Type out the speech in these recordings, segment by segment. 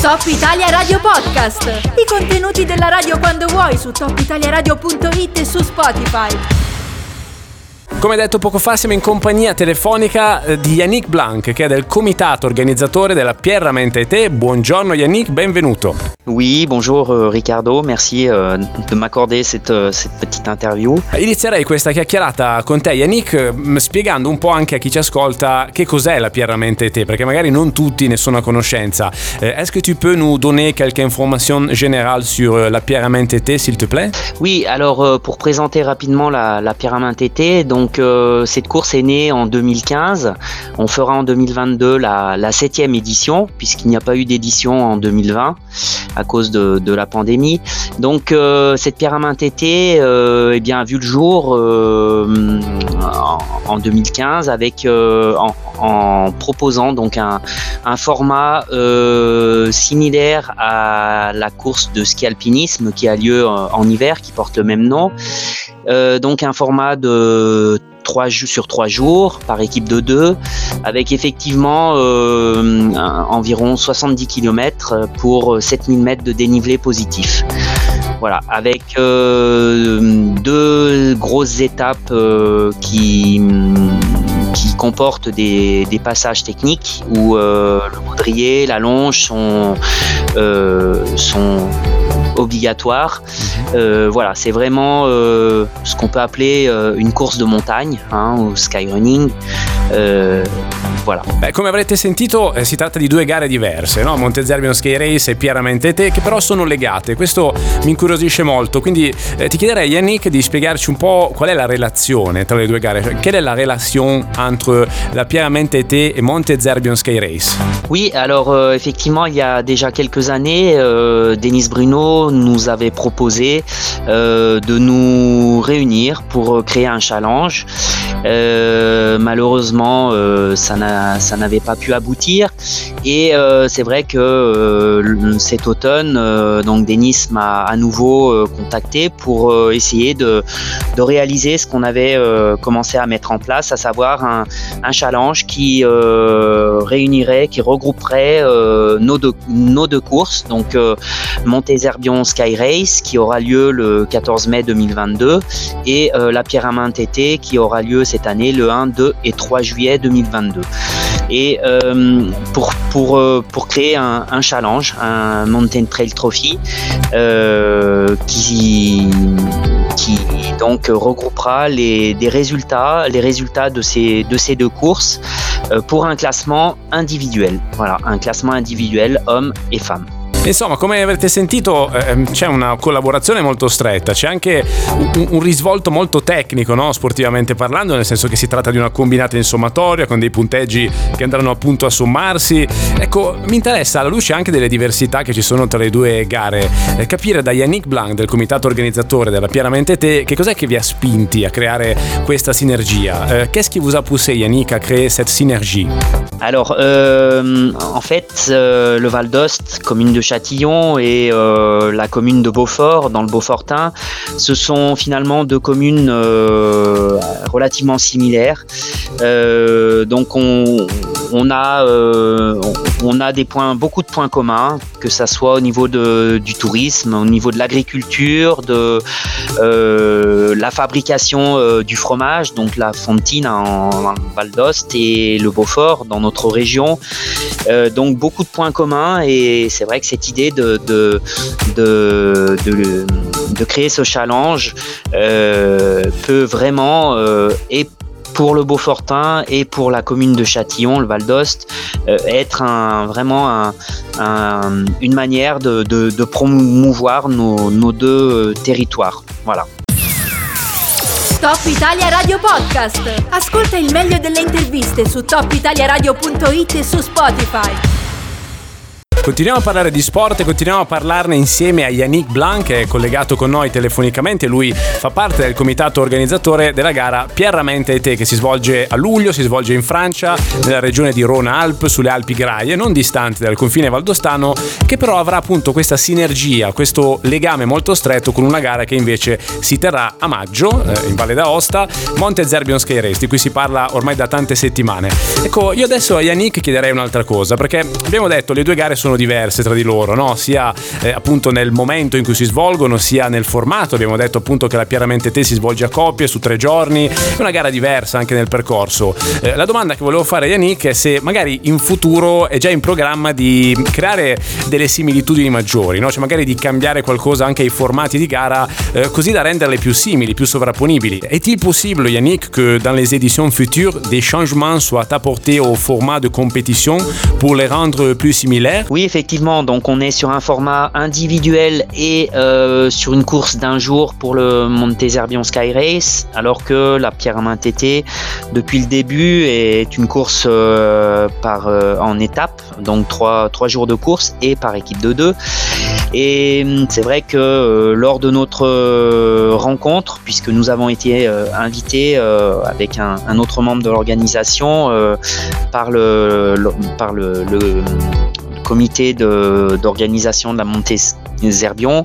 Top Italia Radio Podcast. I contenuti della radio quando vuoi su topitaliaradio.it e su Spotify. Come detto poco fa siamo in compagnia telefonica eh, di Yannick Blanc che è del comitato organizzatore della Pierra Mente e Te. Buongiorno Yannick, benvenuto. Oui, bonjour euh, Riccardo, merci euh, de m'accorder cette, euh, cette, petite interview. Inizierei questa chiacchierata con te Yannick mm, spiegando un po' anche a chi ci ascolta che cos'è la Pierra Mente e Te perché magari non tutti ne sono a conoscenza. Eh, est-ce que tu peux nous donner quelques informations générales sur euh, la Pierra Mente s'il te plaît? Oui, alors pour présenter rapidement la, la Mente donc cette course est née en 2015. On fera en 2022 la, la septième édition puisqu'il n'y a pas eu d'édition en 2020 à cause de, la pandémie. Donc euh, cette pierre à main euh, eh bien, a vu le jour en, 2015 avec en, proposant donc un, format similaire à la course de ski alpinisme qui a lieu en hiver qui porte le même nom. Euh, donc un format de 3 sur 3 jours par équipe de 2 avec effectivement euh, environ 70 km pour 7000 mètres de dénivelé positif. Voilà, avec euh, deux grosses étapes qui qui comportent des, des, passages techniques où le baudrier, la longe sont, sont obligatoire. Mhm. Euh, voilà, c'est vraiment euh, ce qu'on peut appeler euh, une course de montagne hein, ou skyrunning. Voilà. Beh, come avrete sentito eh, si tratta di due gare diverse, no? Monte Zerbion Sky Race e Pierra Mentete, che però sono legate. Questo mi incuriosisce molto, quindi eh, ti chiederei Yannick di spiegarci un po' qual è la relazione tra le due gare. Cioè, quelle è la relation entre la Pierra Mentete et Monte Zerbion Sky Race Oui, alors euh, effectivement, il y a déjà quelques années, euh, Denis Bruno nous avait proposé euh, de nous réunir pour créer un challenge. Euh, malheureusement, euh, ça n'a ça n'avait pas pu aboutir. Et c'est vrai que cet automne, donc Denis m'a à nouveau contacté pour essayer de, de, réaliser ce qu'on avait commencé à mettre en place, à savoir un, un challenge qui réunirait, qui regrouperait nos, deux, nos deux courses, donc Montezerbion Sky Race qui aura lieu le 14 mai 2022 et la Pierre à main TT qui aura lieu cette année le 1, 2 et 3 juillet 2022 et euh, pour, pour, euh, pour créer un, un, challenge, un Mountain Trail Trophy euh, qui, qui donc regroupera les, des résultats, les résultats de ces, de ces deux courses euh, pour un classement individuel. Voilà, un classement individuel hommes et femmes. Insomma, come avrete sentito, eh, c'è una collaborazione molto stretta, c'è anche un, un risvolto molto tecnico, no? sportivamente parlando, nel senso che si tratta di una combinata in sommatoria con dei punteggi che andranno appunto a sommarsi. Ecco, mi interessa alla luce anche delle diversità che ci sono tra le due gare, eh, capire da Yannick Blanc del comitato organizzatore della Pianamente Te che cos'è che vi ha spinti a creare questa sinergia. Eh, qu'est-ce qui vous a poussé Yannick à créer cette synergie Alors, euh, en fait, euh, le Val d'Ost, commune de Et euh, la commune de Beaufort, dans le Beaufortin, ce sont finalement deux communes euh, relativement similaires. Euh, donc, on, on a, euh, on a des points, beaucoup de points communs, que ça soit au niveau de, du tourisme, au niveau de l'agriculture, de euh, la fabrication euh, du fromage, donc la Fontine en, Val d'Ost et le Beaufort dans notre région. donc beaucoup de points communs et c'est vrai que cette idée de, de, de, de, créer ce challenge peut vraiment et pour le Beaufortin et pour la commune de Châtillon, le Val d'Ost, euh, être un, vraiment un, un, une manière de, promouvoir nos, nos deux euh, territoires. Voilà. Top Italia Radio Podcast. Ascolta il meglio delle interviste su topitaliaradio.it e su Spotify. Continuiamo a parlare di sport e continuiamo a parlarne insieme a Yannick Blanc che è collegato con noi telefonicamente. Lui fa parte del comitato organizzatore della gara Pierramente e te che si svolge a luglio, si svolge in Francia, nella regione di Rhône-Alpes, sulle Alpi Graie, non distante dal confine valdostano, che però avrà appunto questa sinergia, questo legame molto stretto con una gara che invece si terrà a maggio eh, in Valle d'Aosta, Monte Zerbion Sky Race, di cui si parla ormai da tante settimane. Ecco, io adesso a Yannick chiederei un'altra cosa, perché abbiamo detto le due gare sono sono diverse tra di loro, no? sia eh, appunto nel momento in cui si svolgono, sia nel formato. Abbiamo detto appunto che la Pieramente Te si svolge a coppie su tre giorni, è una gara diversa anche nel percorso. Eh, la domanda che volevo fare a Yannick è se magari in futuro è già in programma di creare delle similitudini maggiori, no? cioè magari di cambiare qualcosa anche ai formati di gara eh, così da renderle più simili, più sovrapponibili. Est-il possible, Yannick, que dans les éditions futures, des changements soient apportés au format de compétition pour les rendre plus similaires Oui, effectivement. Donc, on est sur un format individuel et euh, sur une course d'un jour pour le Montezerbion Sky Race, alors que la Pierre à main TT, depuis le début, est une course euh, par euh, en étapes, donc trois, trois jours de course et par équipe de deux. Et hum, c'est vrai que lors de notre rencontre, puisque nous avons été invités avec un, autre membre de l'organisation par le, par le comité d'organisation de, la montée Zerbion.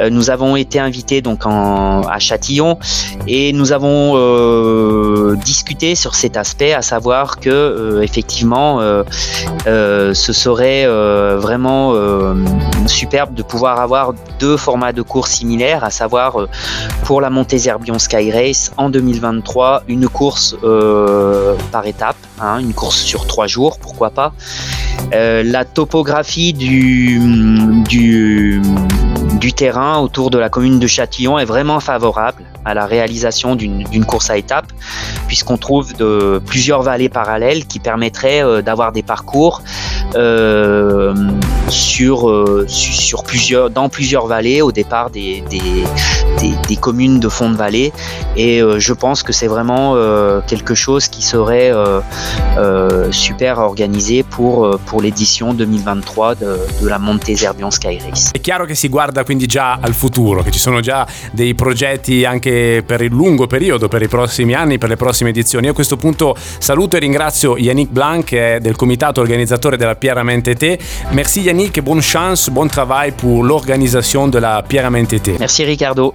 Euh, nous avons été invités donc en, à Châtillon et nous avons euh, discuté sur cet aspect, à savoir que euh, effectivement, ce serait vraiment superbe de pouvoir avoir deux formats de course similaires, à savoir pour la montée Zerbion Sky Race en 2023, une course par étape, hein, une course sur trois jours, pourquoi pas. Euh, la topographie du, du, du, terrain autour de la commune de Châtillon est vraiment favorable à la réalisation d'une course à étapes, puisqu'on trouve plusieurs vallées parallèles qui permettraient euh, d'avoir des parcours euh, dans plusieurs vallées au départ des, des, des communes de fond de vallée. Et euh, je pense que c'est vraiment euh, quelque chose qui serait euh, super organisé pour, pour l'édition 2023 de, de la Monte Zerbion Sky Race. È chiaro che si guarda quindi già al futuro, che ci sono già dei progetti anche per il lungo periodo, per i prossimi anni, per le prossime edizioni. Io a questo punto saluto e ringrazio Yannick Blanc, che è del comitato organizzatore della Pierre TT. Merci Yannick bonne chance, bon travail pour l'organisation de la Pierre TT. Merci Riccardo.